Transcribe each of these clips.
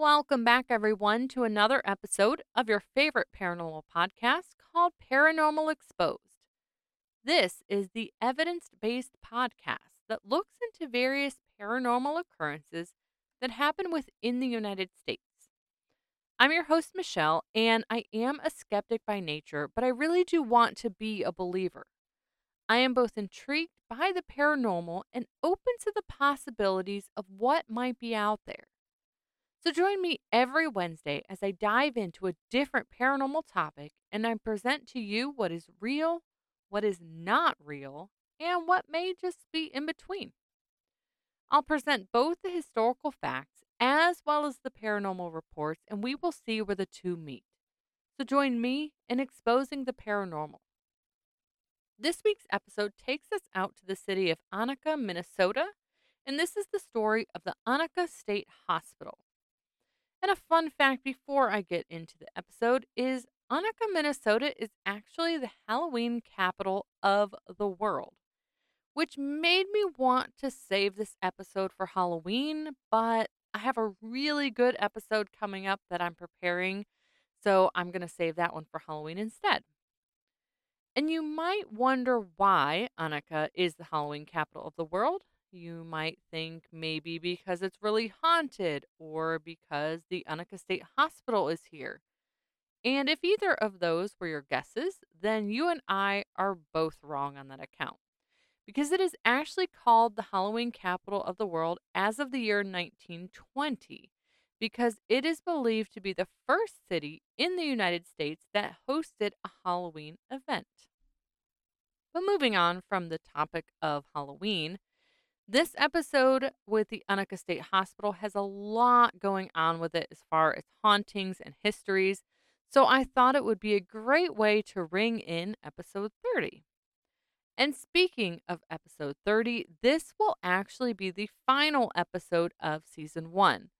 Welcome back, everyone, to another episode of your favorite paranormal podcast called Paranormal Exposed. This is the evidence based podcast that looks into various paranormal occurrences that happen within the United States. I'm your host, Michelle, and I am a skeptic by nature, but I really do want to be a believer. I am both intrigued by the paranormal and open to the possibilities of what might be out there. So join me every Wednesday as I dive into a different paranormal topic and I present to you what is real, what is not real, and what may just be in between. I'll present both the historical facts as well as the paranormal reports, and we will see where the two meet. So join me in exposing the paranormal. This week's episode takes us out to the city of Anoka, Minnesota, and this is the story of the Anoka State Hospital. And a fun fact before I get into the episode is Anoka, Minnesota is actually the Halloween capital of the world, which made me want to save this episode for Halloween, but I have a really good episode coming up that I'm preparing, so I'm going to save that one for Halloween instead. And you might wonder why Anoka is the Halloween capital of the world. You might think maybe because it's really haunted or because the Anoka State Hospital is here. And if either of those were your guesses, then you and I are both wrong on that account. Because it is actually called the Halloween capital of the world as of the year 1920, because it is believed to be the first city in the United States that hosted a Halloween event. But moving on from the topic of Halloween, this episode with the Anoka State Hospital has a lot going on with it as far as hauntings and histories, so I thought it would be a great way to ring in episode 30. And speaking of episode 30, this will actually be the final episode of season one.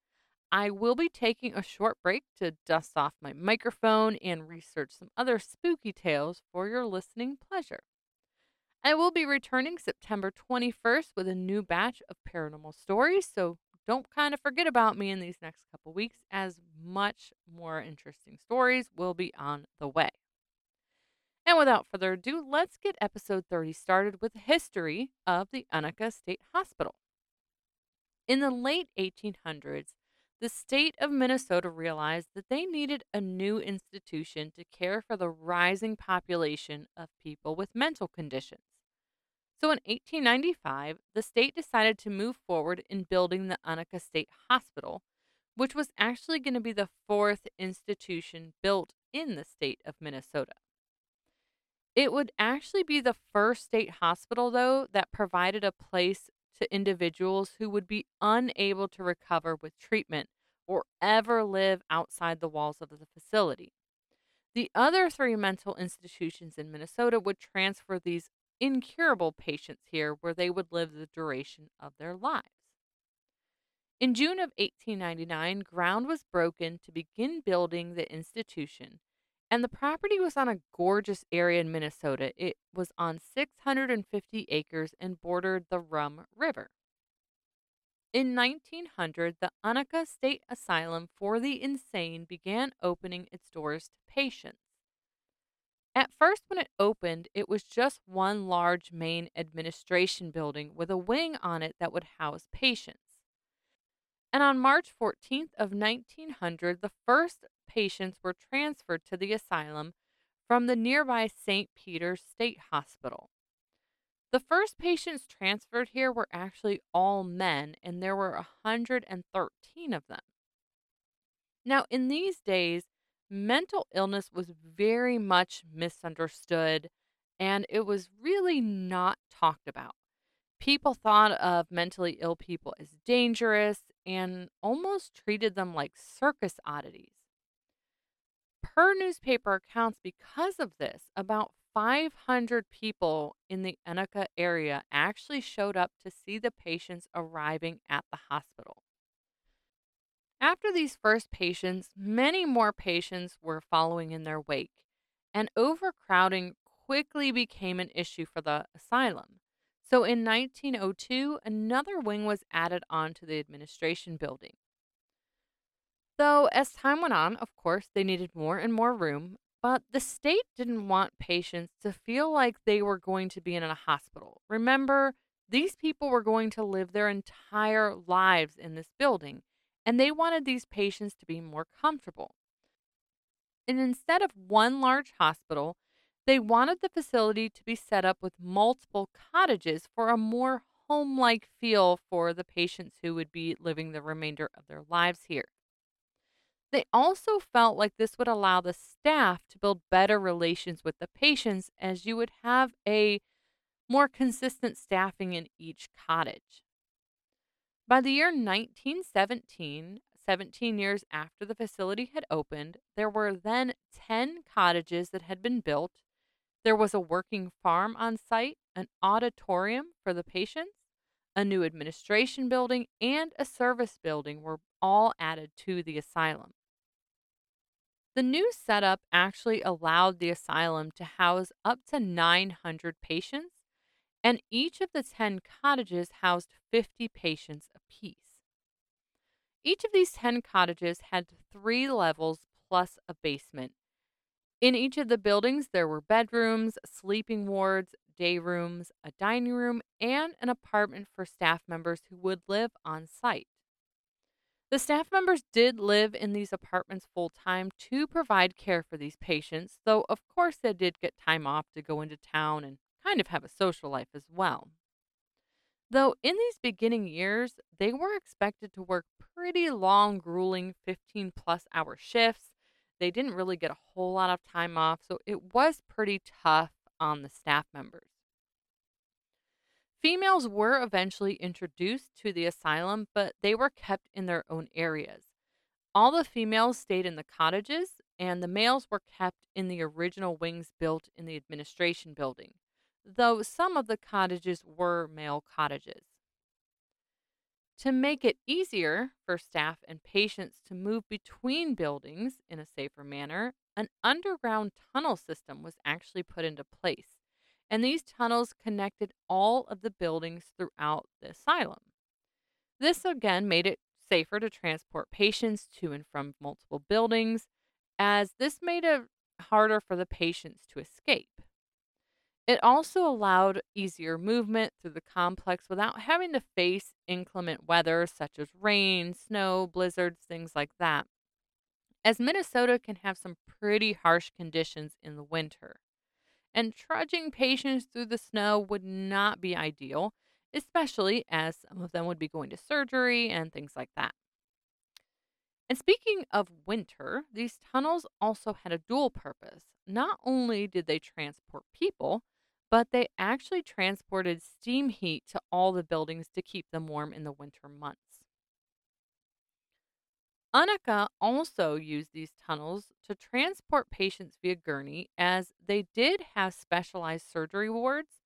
I will be taking a short break to dust off my microphone and research some other spooky tales for your listening pleasure. I will be returning September 21st with a new batch of paranormal stories, so don't kind of forget about me in these next couple weeks, as much more interesting stories will be on the way. And without further ado, let's get episode 30 started with the history of the Anoka State Hospital. In the late 1800s, the state of Minnesota realized that they needed a new institution to care for the rising population of people with mental conditions. So in 1895, the state decided to move forward in building the Anoka State Hospital, which was actually going to be the fourth institution built in the state of Minnesota. It would actually be the first state hospital, though, that provided a place to individuals who would be unable to recover with treatment or ever live outside the walls of the facility. The other three mental institutions in Minnesota would transfer these incurable patients here where they would live the duration of their lives. In June of 1899, ground was broken to begin building the institution, and the property was on a gorgeous area in Minnesota. It was on 650 acres and bordered the Rum River. In 1900, the Anoka State Asylum for the Insane began opening its doors to patients. At first, when it opened, it was just one large main administration building with a wing on it that would house patients. And on March 14th of 1900, the first patients were transferred to the asylum from the nearby St. Peter's State Hospital. The first patients transferred here were actually all men, and there were 113 of them. Now, in these days, mental illness was very much misunderstood and it was really not talked about. People thought of mentally ill people as dangerous and almost treated them like circus oddities. Per newspaper accounts, because of this, about 500 people in the Anoka area actually showed up to see the patients arriving at the hospital. After these first patients, many more patients were following in their wake, and overcrowding quickly became an issue for the asylum. So in 1902, another wing was added onto the administration building. Though, as time went on, of course, they needed more and more room, but the state didn't want patients to feel like they were going to be in a hospital. Remember, these people were going to live their entire lives in this building, and they wanted these patients to be more comfortable. And instead of one large hospital, they wanted the facility to be set up with multiple cottages for a more home like feel for the patients who would be living the remainder of their lives here. They also felt like this would allow the staff to build better relations with the patients as you would have a more consistent staffing in each cottage. By the year 1917, 17 years after the facility had opened, there were then 10 cottages that had been built. There was a working farm on site, an auditorium for the patients, a new administration building, and a service building were all added to the asylum. The new setup actually allowed the asylum to house up to 900 patients, and each of the 10 cottages housed 50 patients apiece. Each of these 10 cottages had three levels plus a basement. In each of the buildings, there were bedrooms, sleeping wards, day rooms, a dining room, and an apartment for staff members who would live on site. The staff members did live in these apartments full time to provide care for these patients, though, of course, they did get time off to go into town and kind of have a social life as well. Though in these beginning years, they were expected to work pretty long, grueling 15 plus hour shifts. They didn't really get a whole lot of time off, so it was pretty tough on the staff members. Females were eventually introduced to the asylum, but they were kept in their own areas. All the females stayed in the cottages, and the males were kept in the original wings built in the administration building, though some of the cottages were male cottages. To make it easier for staff and patients to move between buildings in a safer manner, an underground tunnel system was actually put into place and these tunnels connected all of the buildings throughout the asylum. This again made it safer to transport patients to and from multiple buildings, as this made it harder for the patients to escape. It also allowed easier movement through the complex without having to face inclement weather such as rain, snow, blizzards, things like that, as Minnesota can have some pretty harsh conditions in the winter and trudging patients through the snow would not be ideal, especially as some of them would be going to surgery and things like that. And speaking of winter, these tunnels also had a dual purpose. Not only did they transport people, but they actually transported steam heat to all the buildings to keep them warm in the winter months. Anoka also used these tunnels to transport patients via gurney, as they did have specialized surgery wards,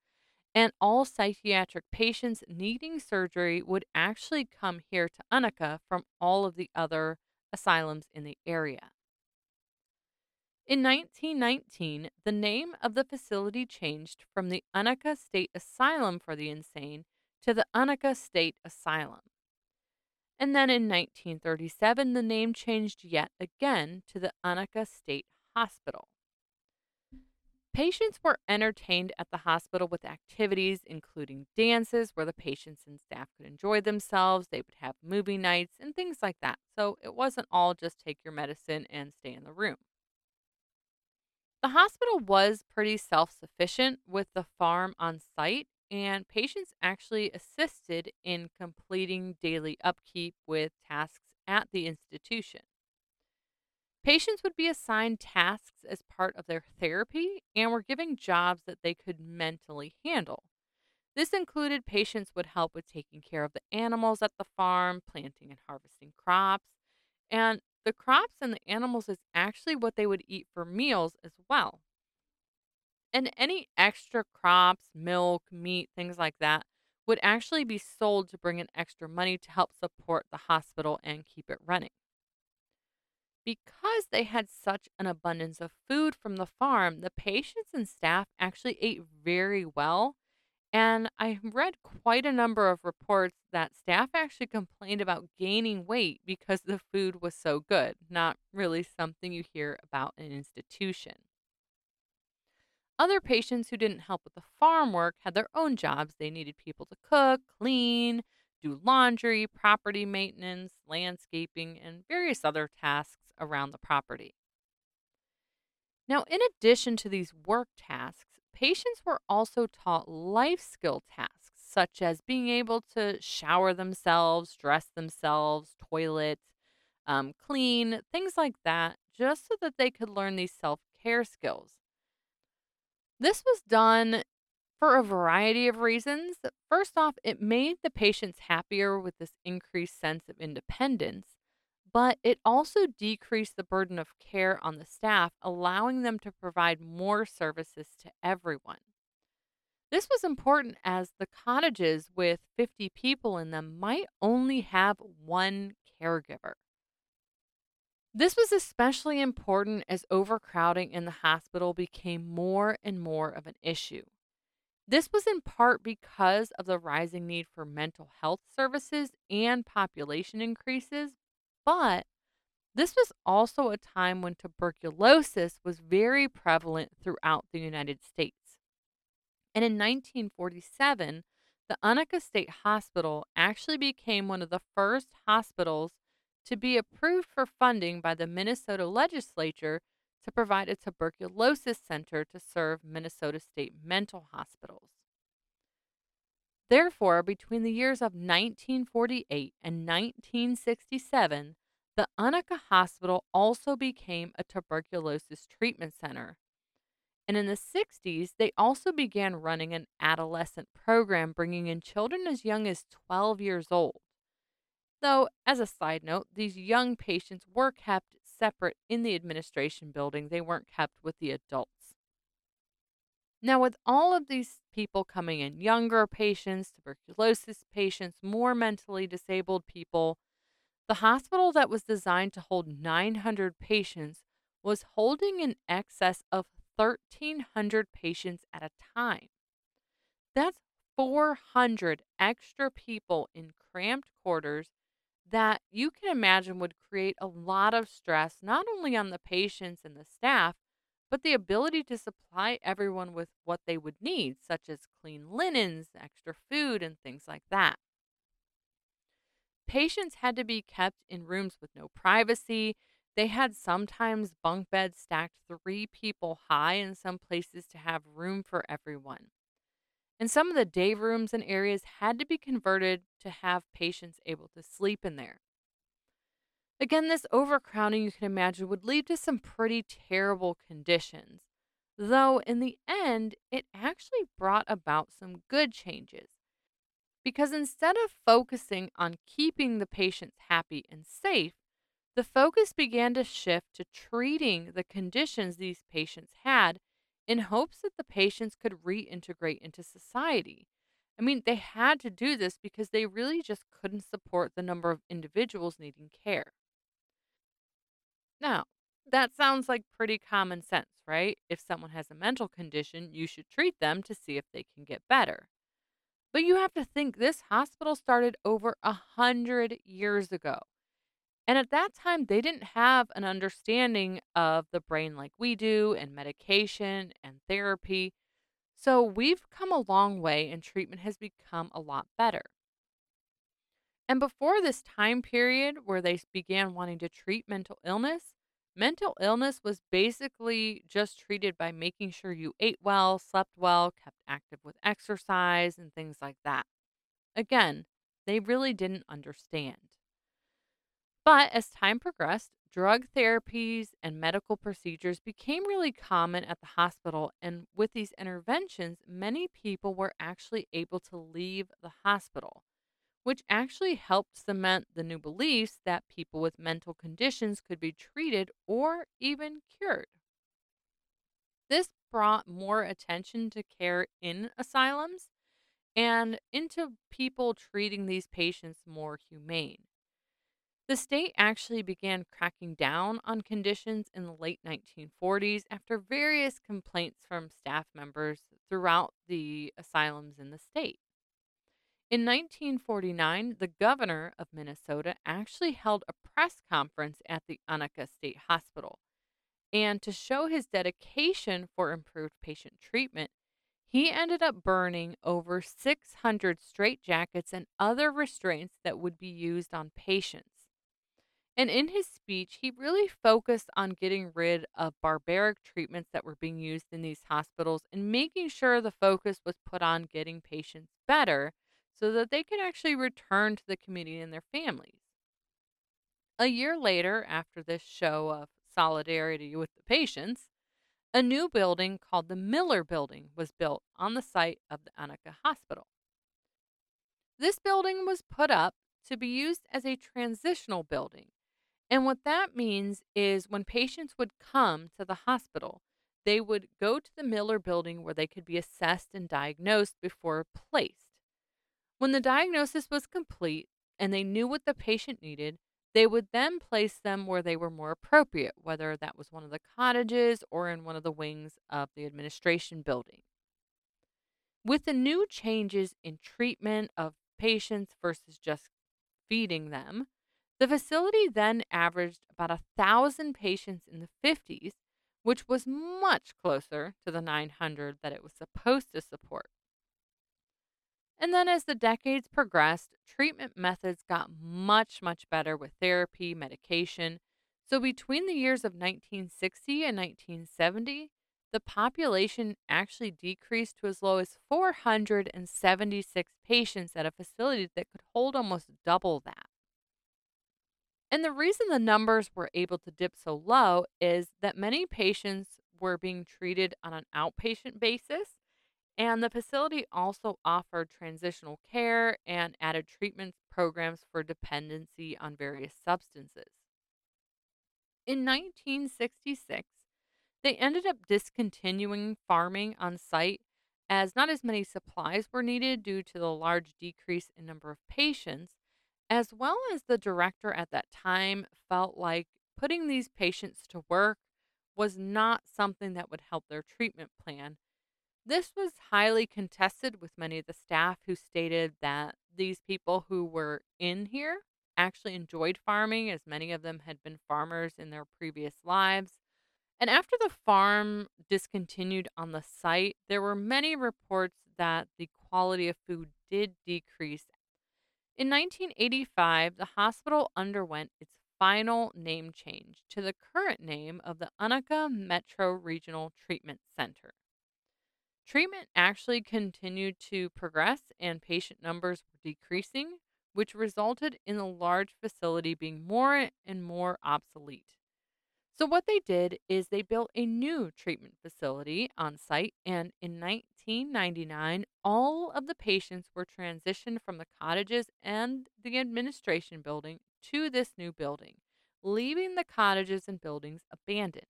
and all psychiatric patients needing surgery would actually come here to Anoka from all of the other asylums in the area. In 1919, the name of the facility changed from the Anoka State Asylum for the Insane to the Anoka State Asylum. And then in 1937, the name changed yet again to the Anoka State Hospital. Patients were entertained at the hospital with activities including dances where the patients and staff could enjoy themselves. They would have movie nights and things like that. So it wasn't all just take your medicine and stay in the room. The hospital was pretty self sufficient with the farm on site and patients actually assisted in completing daily upkeep with tasks at the institution. Patients would be assigned tasks as part of their therapy and were given jobs that they could mentally handle. This included patients would help with taking care of the animals at the farm, planting and harvesting crops, and the crops and the animals is actually what they would eat for meals as well. And any extra crops, milk, meat, things like that would actually be sold to bring in extra money to help support the hospital and keep it running. Because they had such an abundance of food from the farm, the patients and staff actually ate very well, And I read quite a number of reports that staff actually complained about gaining weight because the food was so good, not really something you hear about in an institution. Other patients who didn't help with the farm work had their own jobs. They needed people to cook, clean, do laundry, property maintenance, landscaping, and various other tasks around the property. Now, in addition to these work tasks, patients were also taught life skill tasks, such as being able to shower themselves, dress themselves, toilet, um, clean, things like that, just so that they could learn these self care skills. This was done for a variety of reasons. First off, it made the patients happier with this increased sense of independence but it also decreased the burden of care on the staff, allowing them to provide more services to everyone. This was important as the cottages with 50 people in them might only have one caregiver. This was especially important as overcrowding in the hospital became more and more of an issue. This was in part because of the rising need for mental health services and population increases, but this was also a time when tuberculosis was very prevalent throughout the United States. And in 1947, the Anoka State Hospital actually became one of the first hospitals to be approved for funding by the Minnesota legislature to provide a tuberculosis center to serve Minnesota state mental hospitals. Therefore, between the years of 1948 and 1967, the Anoka Hospital also became a tuberculosis treatment center. And in the 60s, they also began running an adolescent program bringing in children as young as 12 years old. Though, as a side note, these young patients were kept separate in the administration building, they weren't kept with the adults. Now, with all of these people coming in, younger patients, tuberculosis patients, more mentally disabled people, the hospital that was designed to hold 900 patients was holding in excess of 1,300 patients at a time. That's 400 extra people in cramped quarters that you can imagine would create a lot of stress, not only on the patients and the staff, but the ability to supply everyone with what they would need, such as clean linens, extra food, and things like that. Patients had to be kept in rooms with no privacy. They had sometimes bunk beds stacked three people high in some places to have room for everyone. And some of the day rooms and areas had to be converted to have patients able to sleep in there. Again, this overcrowding, you can imagine, would lead to some pretty terrible conditions. Though, in the end, it actually brought about some good changes. Because instead of focusing on keeping the patients happy and safe, the focus began to shift to treating the conditions these patients had in hopes that the patients could reintegrate into society. I mean, they had to do this because they really just couldn't support the number of individuals needing care. Now, that sounds like pretty common sense, right? If someone has a mental condition, you should treat them to see if they can get better. But you have to think this hospital started over a hundred years ago. And at that time, they didn't have an understanding of the brain like we do, and medication and therapy. So we've come a long way, and treatment has become a lot better. And before this time period where they began wanting to treat mental illness, mental illness was basically just treated by making sure you ate well, slept well, kept active with exercise, and things like that. Again, they really didn't understand. But as time progressed, drug therapies and medical procedures became really common at the hospital. And with these interventions, many people were actually able to leave the hospital which actually helped cement the new beliefs that people with mental conditions could be treated or even cured. This brought more attention to care in asylums and into people treating these patients more humane. The state actually began cracking down on conditions in the late 1940s after various complaints from staff members throughout the asylums in the state. In 1949, the governor of Minnesota actually held a press conference at the Anoka State Hospital. And to show his dedication for improved patient treatment, he ended up burning over 600 straitjackets and other restraints that would be used on patients. And in his speech, he really focused on getting rid of barbaric treatments that were being used in these hospitals and making sure the focus was put on getting patients better so that they could actually return to the community and their families. A year later, after this show of solidarity with the patients, a new building called the Miller Building was built on the site of the Anoka Hospital. This building was put up to be used as a transitional building. And what that means is when patients would come to the hospital, they would go to the Miller building where they could be assessed and diagnosed before placed. When the diagnosis was complete and they knew what the patient needed, they would then place them where they were more appropriate, whether that was one of the cottages or in one of the wings of the administration building. With the new changes in treatment of patients versus just feeding them, the facility then averaged about a thousand patients in the 50s, which was much closer to the 900 that it was supposed to support. And then as the decades progressed, treatment methods got much, much better with therapy, medication. So between the years of 1960 and 1970, the population actually decreased to as low as 476 patients at a facility that could hold almost double that. And the reason the numbers were able to dip so low is that many patients were being treated on an outpatient basis and the facility also offered transitional care and added treatment programs for dependency on various substances. In 1966, they ended up discontinuing farming on site as not as many supplies were needed due to the large decrease in number of patients, as well as the director at that time felt like putting these patients to work was not something that would help their treatment plan this was highly contested with many of the staff who stated that these people who were in here actually enjoyed farming, as many of them had been farmers in their previous lives. And after the farm discontinued on the site, there were many reports that the quality of food did decrease. In 1985, the hospital underwent its final name change to the current name of the Anoka Metro Regional Treatment Center. Treatment actually continued to progress and patient numbers were decreasing, which resulted in the large facility being more and more obsolete. So, what they did is they built a new treatment facility on site, and in 1999, all of the patients were transitioned from the cottages and the administration building to this new building, leaving the cottages and buildings abandoned.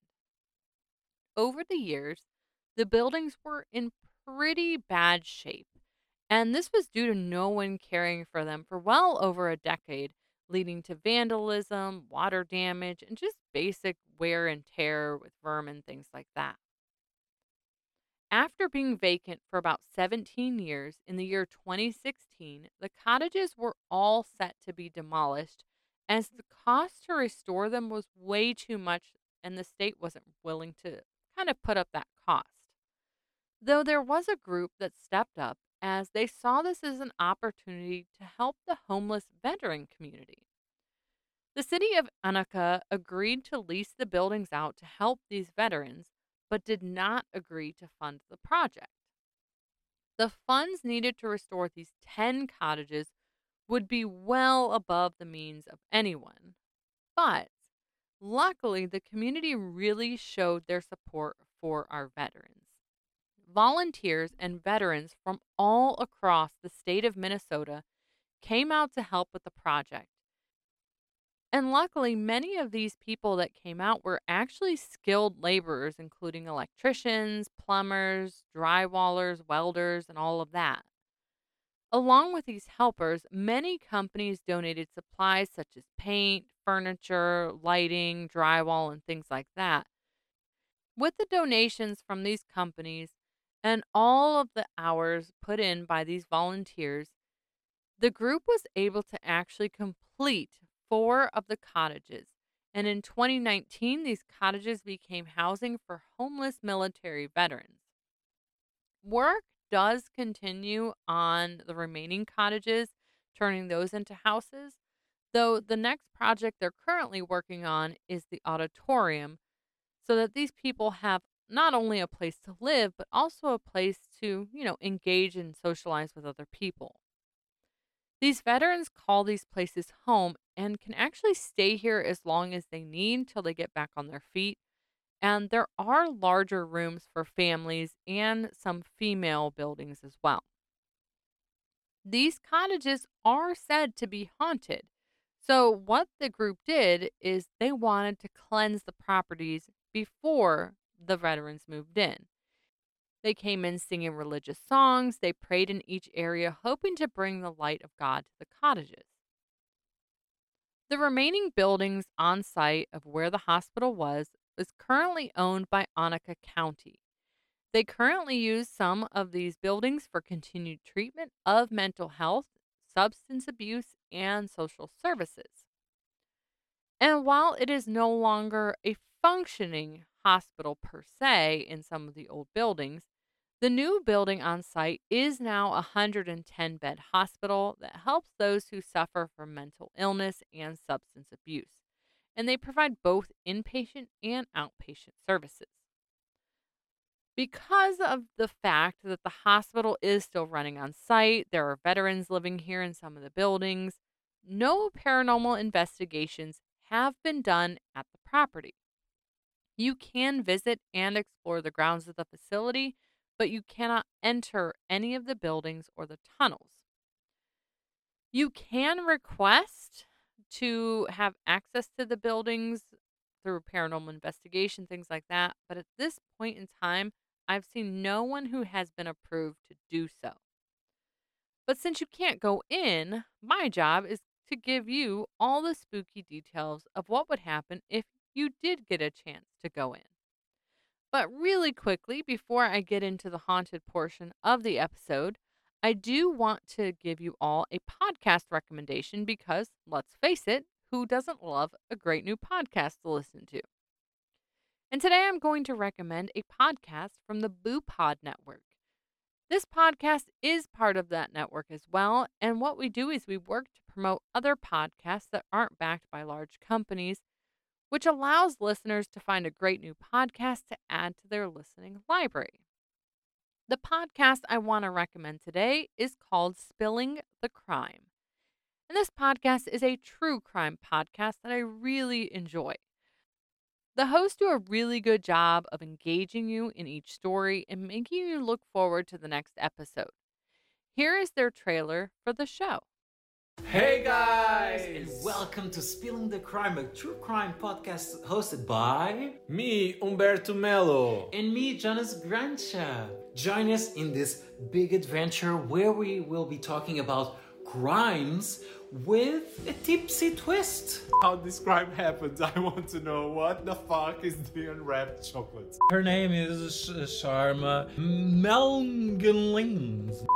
Over the years, the buildings were in pretty bad shape, and this was due to no one caring for them for well over a decade, leading to vandalism, water damage, and just basic wear and tear with vermin, things like that. After being vacant for about 17 years, in the year 2016, the cottages were all set to be demolished as the cost to restore them was way too much and the state wasn't willing to kind of put up that cost. Though there was a group that stepped up as they saw this as an opportunity to help the homeless veteran community. The city of Anoka agreed to lease the buildings out to help these veterans, but did not agree to fund the project. The funds needed to restore these 10 cottages would be well above the means of anyone. But luckily, the community really showed their support for our veterans volunteers and veterans from all across the state of Minnesota came out to help with the project. And luckily, many of these people that came out were actually skilled laborers, including electricians, plumbers, drywallers, welders, and all of that. Along with these helpers, many companies donated supplies such as paint, furniture, lighting, drywall, and things like that. With the donations from these companies, and all of the hours put in by these volunteers, the group was able to actually complete four of the cottages. And in 2019, these cottages became housing for homeless military veterans. Work does continue on the remaining cottages, turning those into houses, though the next project they're currently working on is the auditorium, so that these people have not only a place to live, but also a place to, you know, engage and socialize with other people. These veterans call these places home and can actually stay here as long as they need till they get back on their feet. And there are larger rooms for families and some female buildings as well. These cottages are said to be haunted. So, what the group did is they wanted to cleanse the properties before the veterans moved in. They came in singing religious songs, they prayed in each area, hoping to bring the light of God to the cottages. The remaining buildings on site of where the hospital was is currently owned by Anoka County. They currently use some of these buildings for continued treatment of mental health, substance abuse, and social services. And while it is no longer a functioning hospital per se in some of the old buildings, the new building on site is now a 110 bed hospital that helps those who suffer from mental illness and substance abuse, and they provide both inpatient and outpatient services. Because of the fact that the hospital is still running on site, there are veterans living here in some of the buildings, no paranormal investigations have been done at the property. You can visit and explore the grounds of the facility, but you cannot enter any of the buildings or the tunnels. You can request to have access to the buildings through paranormal investigation, things like that, but at this point in time, I've seen no one who has been approved to do so. But since you can't go in, my job is to give you all the spooky details of what would happen if you did get a chance to go in. But really quickly, before I get into the haunted portion of the episode, I do want to give you all a podcast recommendation because, let's face it, who doesn't love a great new podcast to listen to? And today I'm going to recommend a podcast from the Boo Pod Network. This podcast is part of that network as well. And what we do is we work to promote other podcasts that aren't backed by large companies which allows listeners to find a great new podcast to add to their listening library. The podcast I want to recommend today is called Spilling the Crime. And this podcast is a true crime podcast that I really enjoy. The hosts do a really good job of engaging you in each story and making you look forward to the next episode. Here is their trailer for the show. Hey guys! And welcome to Spilling the Crime, a true crime podcast hosted by me, Umberto Mello, and me, Jonas Grancha. Join us in this big adventure where we will be talking about crimes with a tipsy twist. How this crime happens, I want to know what the fuck is the unwrapped chocolate. Her name is Sharma Melgalins.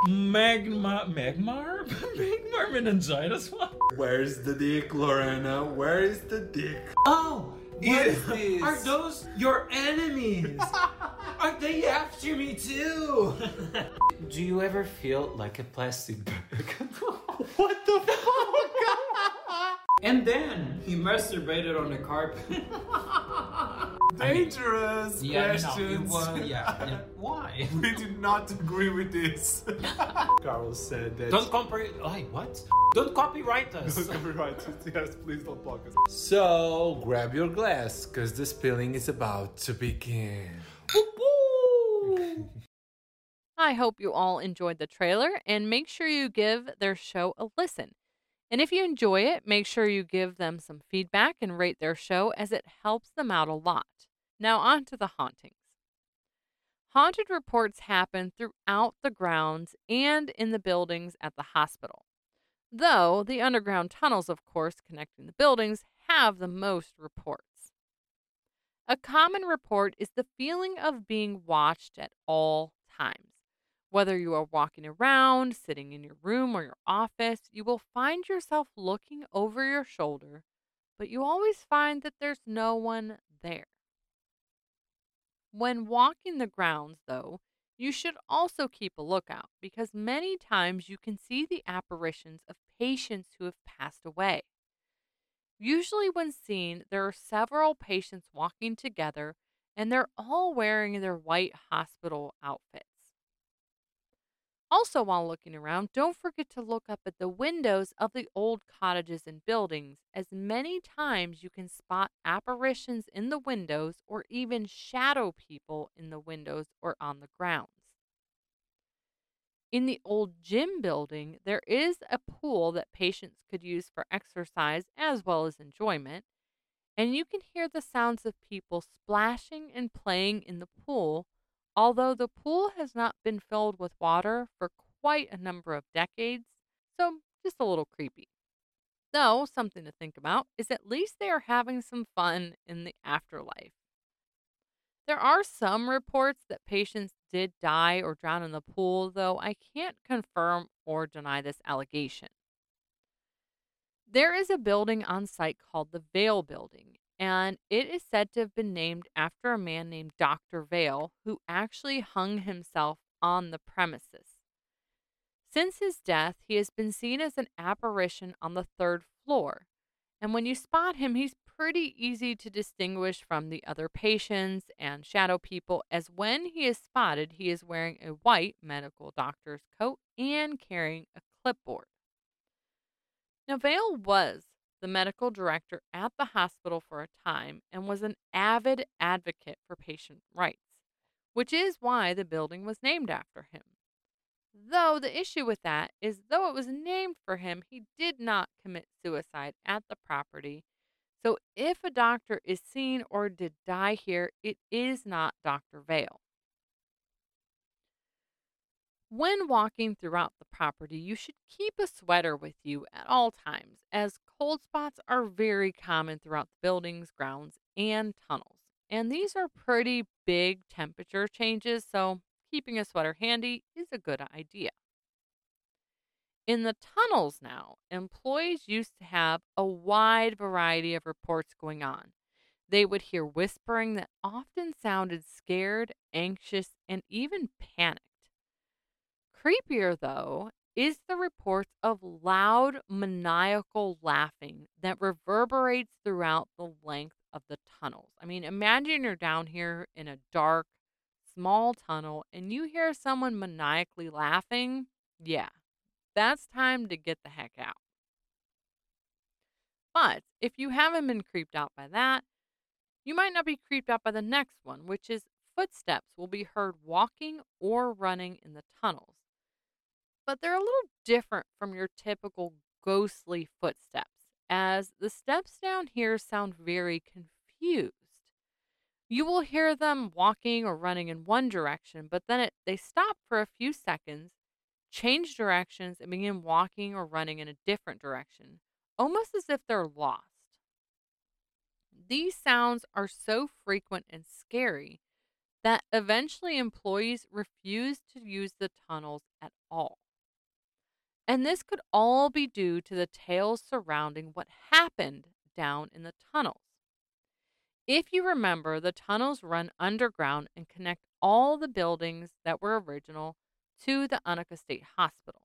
Magma. Magmar? Magmar meningitis? What? Where's the dick, Lorena? Where is the dick? Oh! What is this? Are those your enemies? Are they after me too? Do you ever feel like a plastic bag? what the fuck? And then he masturbated on the carpet. Dangerous yeah, questions. No, was, yeah, yeah. Why? we do not agree with this. Carl said that. Don't copy. Wait, what? Don't copyright us. Don't copyright us. Yes, please don't block us. So grab your glass, cause the spilling is about to begin. I hope you all enjoyed the trailer and make sure you give their show a listen. And if you enjoy it, make sure you give them some feedback and rate their show as it helps them out a lot. Now, on to the hauntings. Haunted reports happen throughout the grounds and in the buildings at the hospital. Though the underground tunnels, of course, connecting the buildings have the most reports. A common report is the feeling of being watched at all times. Whether you are walking around, sitting in your room or your office, you will find yourself looking over your shoulder, but you always find that there's no one there. When walking the grounds, though, you should also keep a lookout because many times you can see the apparitions of patients who have passed away. Usually, when seen, there are several patients walking together and they're all wearing their white hospital outfits. Also, while looking around, don't forget to look up at the windows of the old cottages and buildings, as many times you can spot apparitions in the windows or even shadow people in the windows or on the grounds. In the old gym building, there is a pool that patients could use for exercise as well as enjoyment, and you can hear the sounds of people splashing and playing in the pool although the pool has not been filled with water for quite a number of decades, so just a little creepy. Though, something to think about is at least they are having some fun in the afterlife. There are some reports that patients did die or drown in the pool, though I can't confirm or deny this allegation. There is a building on site called the Vale Building, and it is said to have been named after a man named Dr. Vale, who actually hung himself on the premises. Since his death, he has been seen as an apparition on the third floor, and when you spot him, he's pretty easy to distinguish from the other patients and shadow people, as when he is spotted, he is wearing a white medical doctor's coat and carrying a clipboard. Now, Vale was the medical director at the hospital for a time and was an avid advocate for patient rights, which is why the building was named after him. Though the issue with that is, though it was named for him, he did not commit suicide at the property. So if a doctor is seen or did die here, it is not Dr. Vale. When walking throughout the property, you should keep a sweater with you at all times, as cold spots are very common throughout the buildings, grounds, and tunnels. And these are pretty big temperature changes, so keeping a sweater handy is a good idea. In the tunnels now, employees used to have a wide variety of reports going on. They would hear whispering that often sounded scared, anxious, and even panicked. Creepier, though, is the reports of loud, maniacal laughing that reverberates throughout the length of the tunnels. I mean, imagine you're down here in a dark, small tunnel and you hear someone maniacally laughing. Yeah, that's time to get the heck out. But if you haven't been creeped out by that, you might not be creeped out by the next one, which is footsteps will be heard walking or running in the tunnels but they're a little different from your typical ghostly footsteps, as the steps down here sound very confused. You will hear them walking or running in one direction, but then it, they stop for a few seconds, change directions, and begin walking or running in a different direction, almost as if they're lost. These sounds are so frequent and scary that eventually employees refuse to use the tunnels at all. And this could all be due to the tales surrounding what happened down in the tunnels. If you remember, the tunnels run underground and connect all the buildings that were original to the Anoka State Hospital.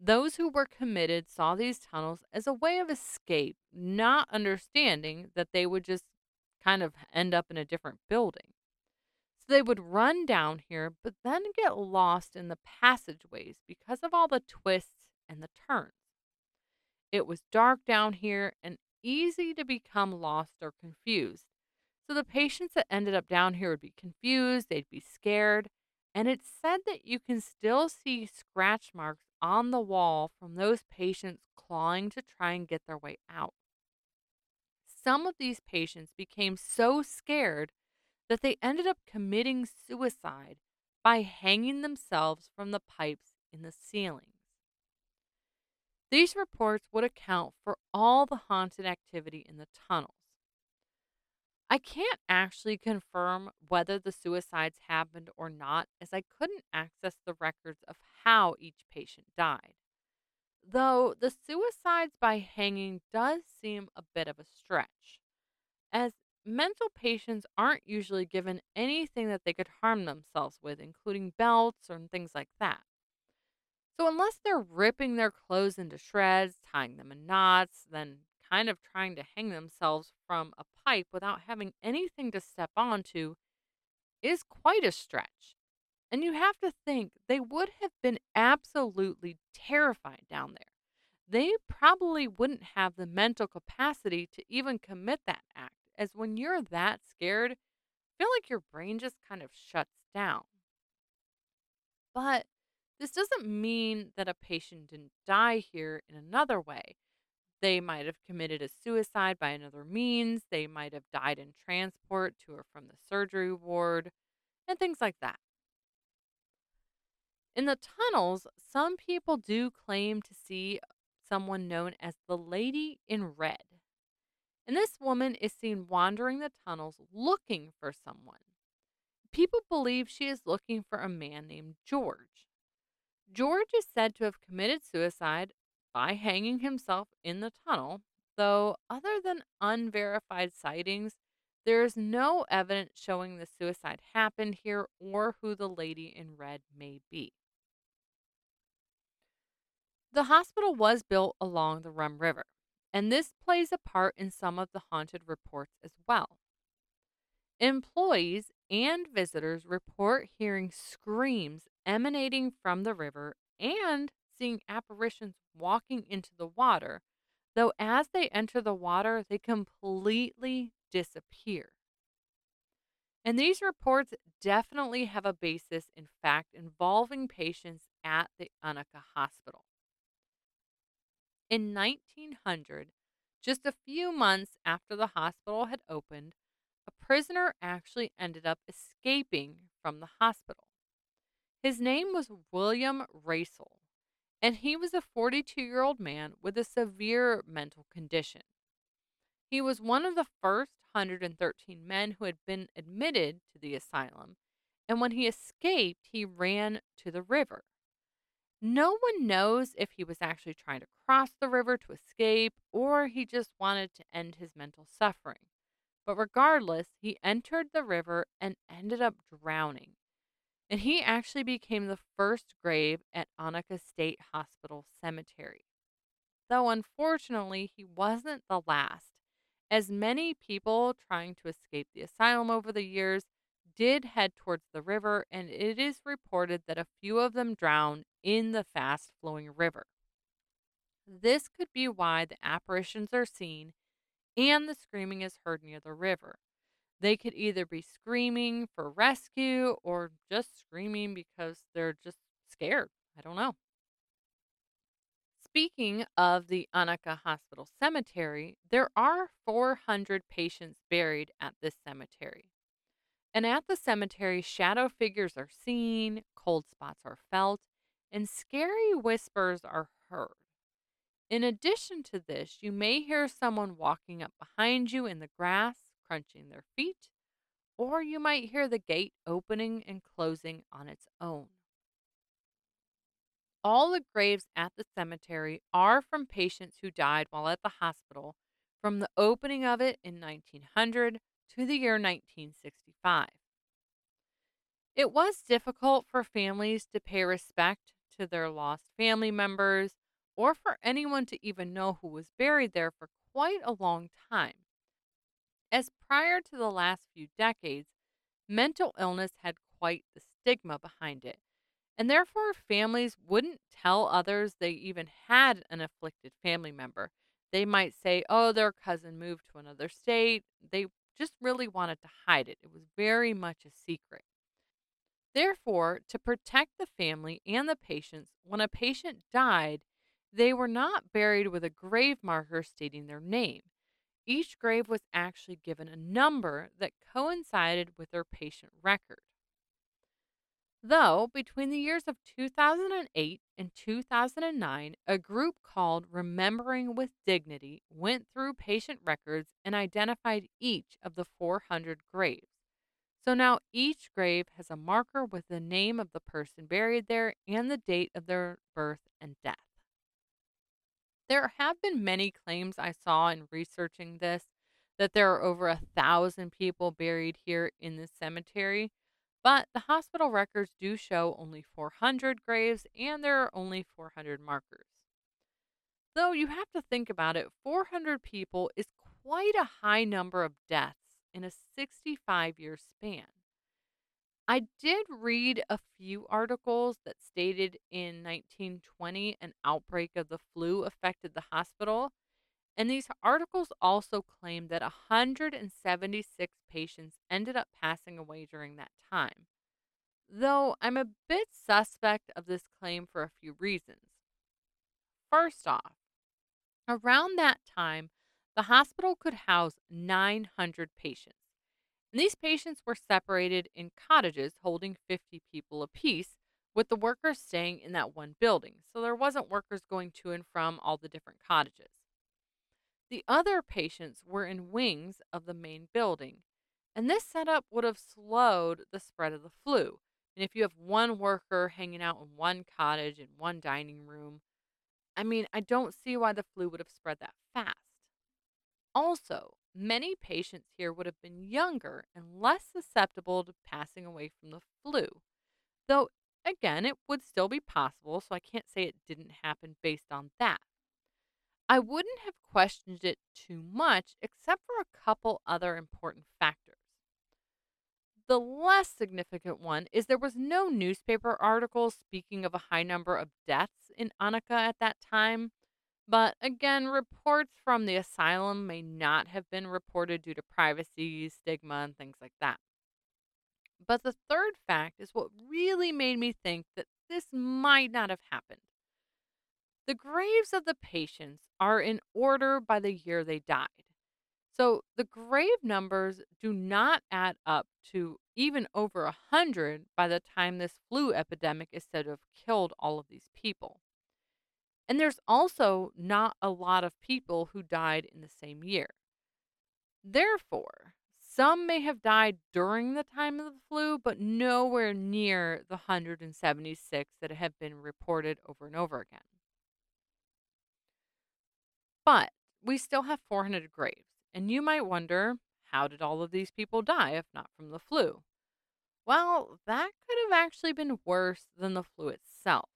Those who were committed saw these tunnels as a way of escape, not understanding that they would just kind of end up in a different building. So they would run down here, but then get lost in the passageways because of all the twists and the turns. It was dark down here and easy to become lost or confused. So the patients that ended up down here would be confused, they'd be scared, and it's said that you can still see scratch marks on the wall from those patients clawing to try and get their way out. Some of these patients became so scared that they ended up committing suicide by hanging themselves from the pipes in the ceilings. These reports would account for all the haunted activity in the tunnels. I can't actually confirm whether the suicides happened or not, as I couldn't access the records of how each patient died. Though the suicides by hanging does seem a bit of a stretch, as mental patients aren't usually given anything that they could harm themselves with, including belts and things like that. So, unless they're ripping their clothes into shreds, tying them in knots, then kind of trying to hang themselves from a pipe without having anything to step onto, is quite a stretch. And you have to think they would have been absolutely terrified down there. They probably wouldn't have the mental capacity to even commit that act, as when you're that scared, I feel like your brain just kind of shuts down. But this doesn't mean that a patient didn't die here in another way. They might have committed a suicide by another means. They might have died in transport to or from the surgery ward, and things like that. In the tunnels, some people do claim to see someone known as the Lady in Red. And this woman is seen wandering the tunnels looking for someone. People believe she is looking for a man named George. George is said to have committed suicide by hanging himself in the tunnel, though, other than unverified sightings, there is no evidence showing the suicide happened here or who the lady in red may be. The hospital was built along the Rum River, and this plays a part in some of the haunted reports as well. Employees and visitors report hearing screams emanating from the river and seeing apparitions walking into the water, though as they enter the water, they completely disappear. And these reports definitely have a basis in fact involving patients at the Anoka Hospital. In 1900, just a few months after the hospital had opened, a prisoner actually ended up escaping from the hospital. His name was William Racel, and he was a 42 year old man with a severe mental condition. He was one of the first 113 men who had been admitted to the asylum, and when he escaped, he ran to the river. No one knows if he was actually trying to cross the river to escape or he just wanted to end his mental suffering. But regardless, he entered the river and ended up drowning and he actually became the first grave at Anoka State Hospital Cemetery. Though unfortunately, he wasn't the last, as many people trying to escape the asylum over the years did head towards the river, and it is reported that a few of them drowned in the fast flowing river. This could be why the apparitions are seen and the screaming is heard near the river. They could either be screaming for rescue or just screaming because they're just scared. I don't know. Speaking of the Anoka Hospital Cemetery, there are 400 patients buried at this cemetery. And at the cemetery, shadow figures are seen, cold spots are felt, and scary whispers are heard. In addition to this, you may hear someone walking up behind you in the grass crunching their feet, or you might hear the gate opening and closing on its own. All the graves at the cemetery are from patients who died while at the hospital from the opening of it in 1900 to the year 1965. It was difficult for families to pay respect to their lost family members or for anyone to even know who was buried there for quite a long time as prior to the last few decades, mental illness had quite the stigma behind it, and therefore families wouldn't tell others they even had an afflicted family member. They might say, oh, their cousin moved to another state. They just really wanted to hide it. It was very much a secret. Therefore, to protect the family and the patients, when a patient died, they were not buried with a grave marker stating their name. Each grave was actually given a number that coincided with their patient record. Though, between the years of 2008 and 2009, a group called Remembering with Dignity went through patient records and identified each of the 400 graves. So now each grave has a marker with the name of the person buried there and the date of their birth and death. There have been many claims I saw in researching this that there are over a thousand people buried here in this cemetery, but the hospital records do show only 400 graves and there are only 400 markers. Though you have to think about it, 400 people is quite a high number of deaths in a 65 year span. I did read a few articles that stated in 1920 an outbreak of the flu affected the hospital, and these articles also claim that 176 patients ended up passing away during that time. Though I'm a bit suspect of this claim for a few reasons. First off, around that time, the hospital could house 900 patients. And these patients were separated in cottages holding 50 people apiece, with the workers staying in that one building. So there wasn't workers going to and from all the different cottages. The other patients were in wings of the main building, and this setup would have slowed the spread of the flu. And if you have one worker hanging out in one cottage in one dining room, I mean, I don't see why the flu would have spread that fast. Also, many patients here would have been younger and less susceptible to passing away from the flu. Though, again, it would still be possible, so I can't say it didn't happen based on that. I wouldn't have questioned it too much, except for a couple other important factors. The less significant one is there was no newspaper article speaking of a high number of deaths in Anoka at that time, but again, reports from the asylum may not have been reported due to privacy, stigma, and things like that. But the third fact is what really made me think that this might not have happened. The graves of the patients are in order by the year they died. So the grave numbers do not add up to even over a hundred by the time this flu epidemic is said to have killed all of these people. And there's also not a lot of people who died in the same year. Therefore, some may have died during the time of the flu, but nowhere near the 176 that have been reported over and over again. But we still have 400 graves, and you might wonder how did all of these people die if not from the flu? Well, that could have actually been worse than the flu itself.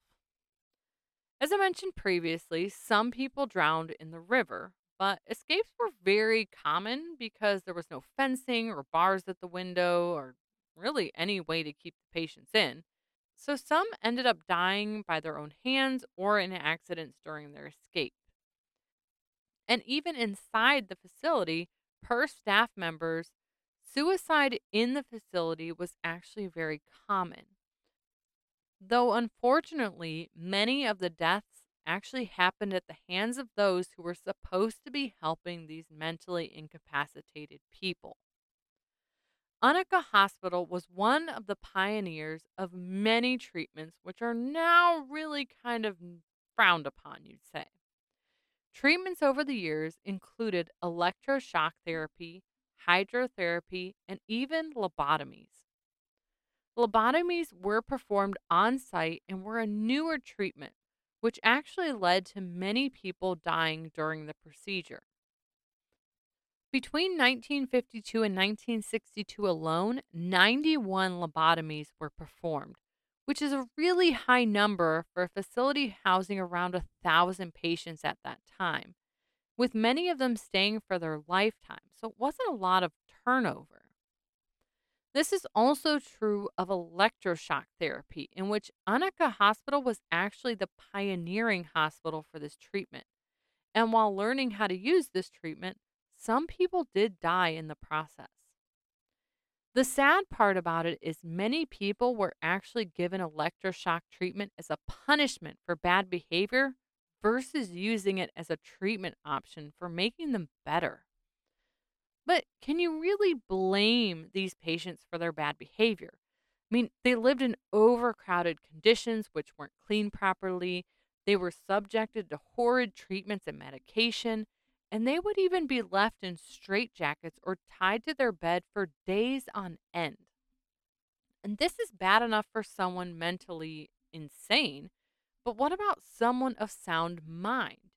As I mentioned previously, some people drowned in the river, but escapes were very common because there was no fencing or bars at the window or really any way to keep the patients in. So some ended up dying by their own hands or in accidents during their escape. And even inside the facility, per staff members, suicide in the facility was actually very common. Though unfortunately, many of the deaths actually happened at the hands of those who were supposed to be helping these mentally incapacitated people. Anoka Hospital was one of the pioneers of many treatments which are now really kind of frowned upon, you'd say. Treatments over the years included electroshock therapy, hydrotherapy, and even lobotomies. Lobotomies were performed on site and were a newer treatment, which actually led to many people dying during the procedure. Between 1952 and 1962 alone, 91 lobotomies were performed, which is a really high number for a facility housing around a thousand patients at that time, with many of them staying for their lifetime, so it wasn't a lot of turnover. This is also true of electroshock therapy, in which Anoka Hospital was actually the pioneering hospital for this treatment. And while learning how to use this treatment, some people did die in the process. The sad part about it is many people were actually given electroshock treatment as a punishment for bad behavior versus using it as a treatment option for making them better. But can you really blame these patients for their bad behavior? I mean, they lived in overcrowded conditions which weren't cleaned properly. They were subjected to horrid treatments and medication, and they would even be left in straitjackets or tied to their bed for days on end. And this is bad enough for someone mentally insane, but what about someone of sound mind?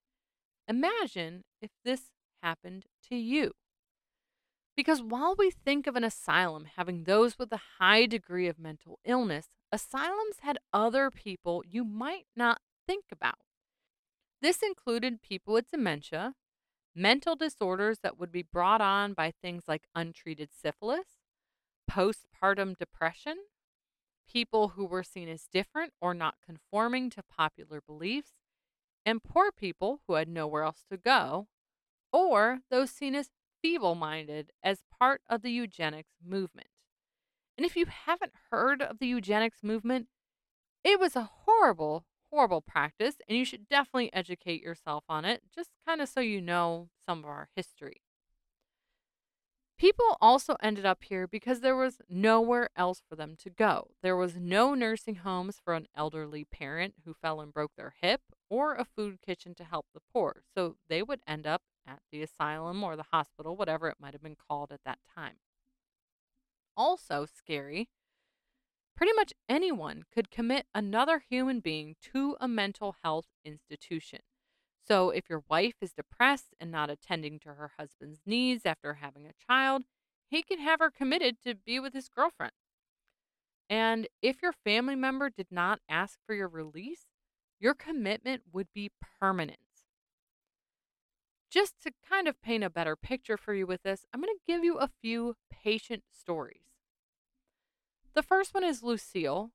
Imagine if this happened to you. Because while we think of an asylum having those with a high degree of mental illness, asylums had other people you might not think about. This included people with dementia, mental disorders that would be brought on by things like untreated syphilis, postpartum depression, people who were seen as different or not conforming to popular beliefs, and poor people who had nowhere else to go, or those seen as feeble minded as part of the eugenics movement. And if you haven't heard of the eugenics movement, it was a horrible, horrible practice, and you should definitely educate yourself on it, just kind of so you know some of our history. People also ended up here because there was nowhere else for them to go. There was no nursing homes for an elderly parent who fell and broke their hip, or a food kitchen to help the poor. So they would end up at the asylum or the hospital, whatever it might have been called at that time. Also, scary, pretty much anyone could commit another human being to a mental health institution. So, if your wife is depressed and not attending to her husband's needs after having a child, he can have her committed to be with his girlfriend. And if your family member did not ask for your release, your commitment would be permanent. Just to kind of paint a better picture for you with this, I'm going to give you a few patient stories. The first one is Lucille.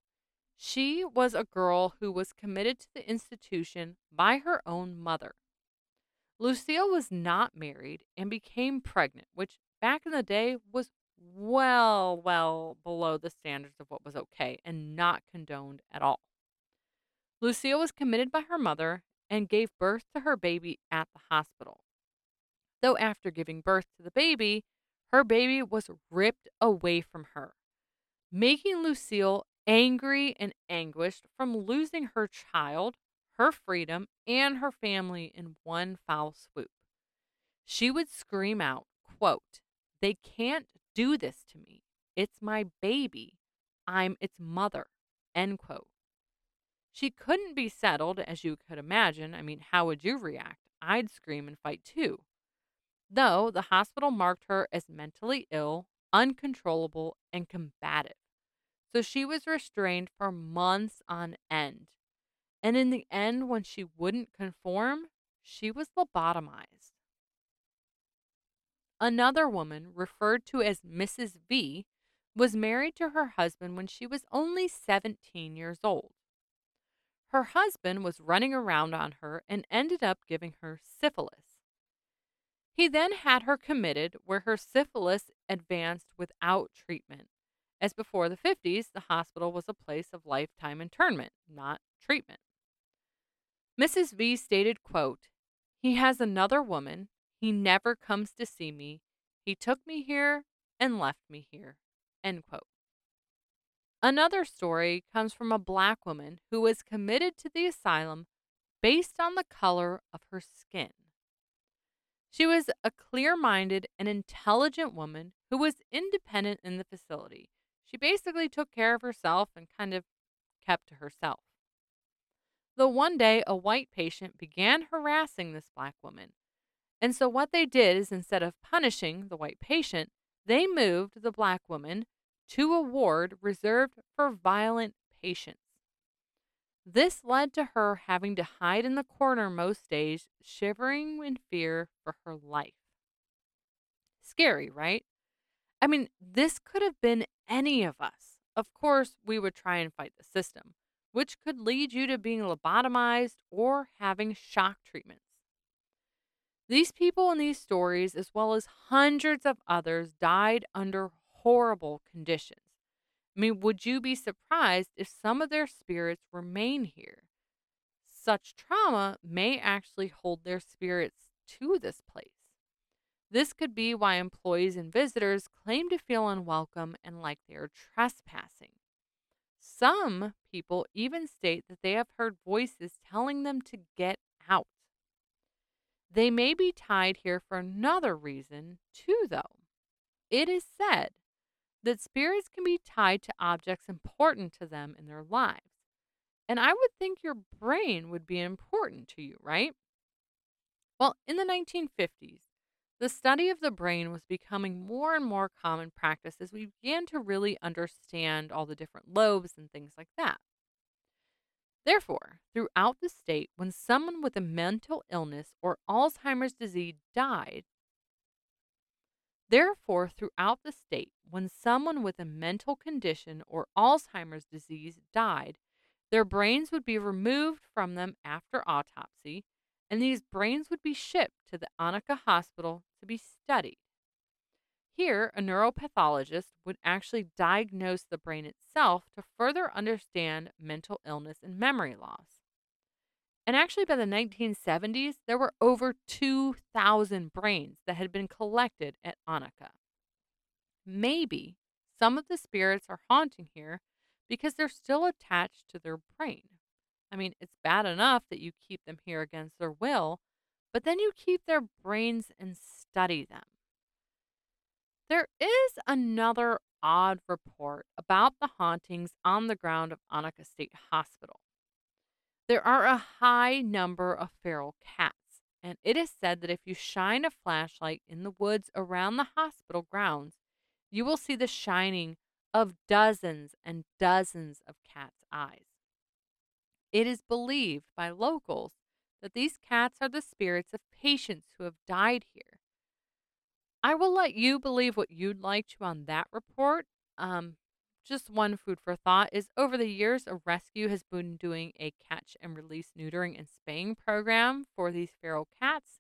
She was a girl who was committed to the institution by her own mother. Lucille was not married and became pregnant, which back in the day was well, well below the standards of what was okay and not condoned at all. Lucille was committed by her mother and gave birth to her baby at the hospital. Though after giving birth to the baby, her baby was ripped away from her, making Lucille angry and anguished from losing her child, her freedom, and her family in one foul swoop. She would scream out, quote, They can't do this to me. It's my baby. I'm its mother. End quote. She couldn't be settled, as you could imagine. I mean, how would you react? I'd scream and fight too. Though the hospital marked her as mentally ill, uncontrollable, and combative. So she was restrained for months on end. And in the end, when she wouldn't conform, she was lobotomized. Another woman, referred to as Mrs. V, was married to her husband when she was only 17 years old. Her husband was running around on her and ended up giving her syphilis. He then had her committed where her syphilis advanced without treatment as before the 50s, the hospital was a place of lifetime internment, not treatment. Mrs. V stated, quote, He has another woman. He never comes to see me. He took me here and left me here. End quote. Another story comes from a black woman who was committed to the asylum based on the color of her skin. She was a clear minded and intelligent woman who was independent in the facility. She basically took care of herself and kind of kept to herself. Though one day a white patient began harassing this black woman. And so what they did is instead of punishing the white patient, they moved the black woman to a ward reserved for violent patients. This led to her having to hide in the corner most days, shivering in fear for her life. Scary, right? I mean, this could have been any of us. Of course, we would try and fight the system, which could lead you to being lobotomized or having shock treatments. These people in these stories, as well as hundreds of others, died under horrible conditions. I mean, would you be surprised if some of their spirits remain here? Such trauma may actually hold their spirits to this place. This could be why employees and visitors claim to feel unwelcome and like they are trespassing. Some people even state that they have heard voices telling them to get out. They may be tied here for another reason, too, though. It is said that spirits can be tied to objects important to them in their lives. And I would think your brain would be important to you, right? Well, in the 1950s, the study of the brain was becoming more and more common practice as we began to really understand all the different lobes and things like that. Therefore, throughout the state, when someone with a mental illness or Alzheimer's disease died, therefore, throughout the state, when someone with a mental condition or Alzheimer's disease died, their brains would be removed from them after autopsy, and these brains would be shipped to the Anoka Hospital to be studied. Here, a neuropathologist would actually diagnose the brain itself to further understand mental illness and memory loss. And actually, by the 1970s, there were over 2,000 brains that had been collected at Anoka. Maybe some of the spirits are haunting here because they're still attached to their brain. I mean, it's bad enough that you keep them here against their will, but then you keep their brains and study them. There is another odd report about the hauntings on the ground of Anoka State Hospital. There are a high number of feral cats, and it is said that if you shine a flashlight in the woods around the hospital grounds, you will see the shining of dozens and dozens of cats' eyes. It is believed by locals that these cats are the spirits of patients who have died here. I will let you believe what you'd like to on that report. Um, just one food for thought is over the years, a rescue has been doing a catch and release neutering and spaying program for these feral cats,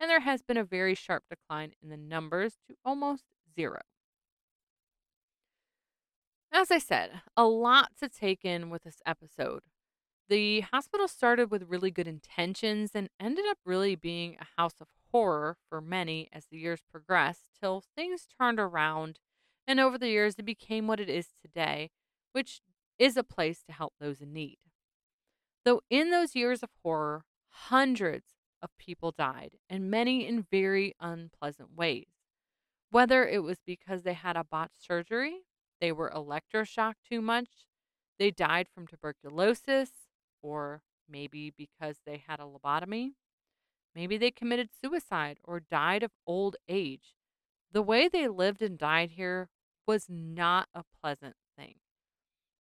and there has been a very sharp decline in the numbers to almost zero. As I said, a lot to take in with this episode. The hospital started with really good intentions and ended up really being a house of horror for many as the years progressed, till things turned around, and over the years it became what it is today, which is a place to help those in need. Though in those years of horror, hundreds of people died, and many in very unpleasant ways. Whether it was because they had a botched surgery, they were electroshocked too much, they died from tuberculosis, or maybe because they had a lobotomy. Maybe they committed suicide or died of old age. The way they lived and died here was not a pleasant thing.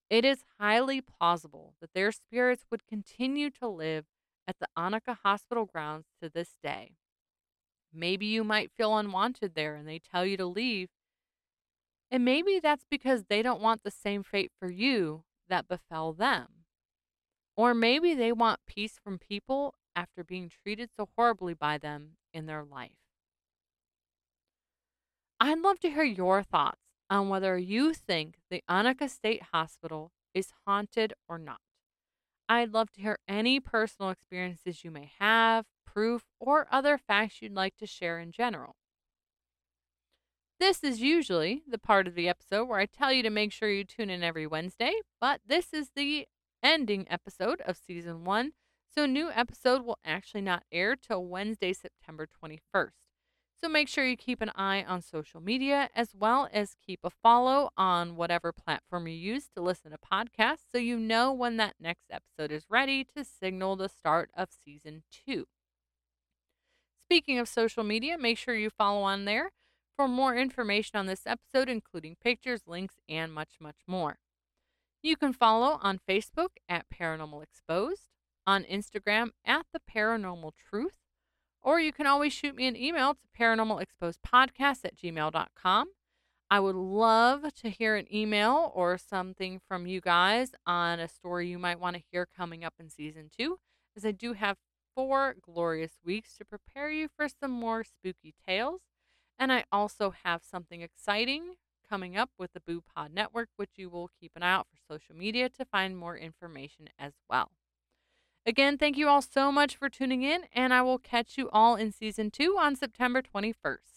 It is highly plausible that their spirits would continue to live at the Anoka Hospital grounds to this day. Maybe you might feel unwanted there and they tell you to leave. And maybe that's because they don't want the same fate for you that befell them. Or maybe they want peace from people after being treated so horribly by them in their life. I'd love to hear your thoughts on whether you think the Anoka State Hospital is haunted or not. I'd love to hear any personal experiences you may have, proof, or other facts you'd like to share in general. This is usually the part of the episode where I tell you to make sure you tune in every Wednesday, but this is the ending episode of season one. So, new episode will actually not air till Wednesday, September 21st. So, make sure you keep an eye on social media as well as keep a follow on whatever platform you use to listen to podcasts so you know when that next episode is ready to signal the start of season two. Speaking of social media, make sure you follow on there for more information on this episode, including pictures, links, and much, much more. You can follow on Facebook at Paranormal Exposed, on Instagram at The Paranormal Truth, or you can always shoot me an email to paranormalexposedpodcast at gmail.com. I would love to hear an email or something from you guys on a story you might want to hear coming up in season two, as I do have four glorious weeks to prepare you for some more spooky tales. And I also have something exciting coming up with the Boo Pod Network, which you will keep an eye out for social media to find more information as well. Again, thank you all so much for tuning in, and I will catch you all in season two on September 21st.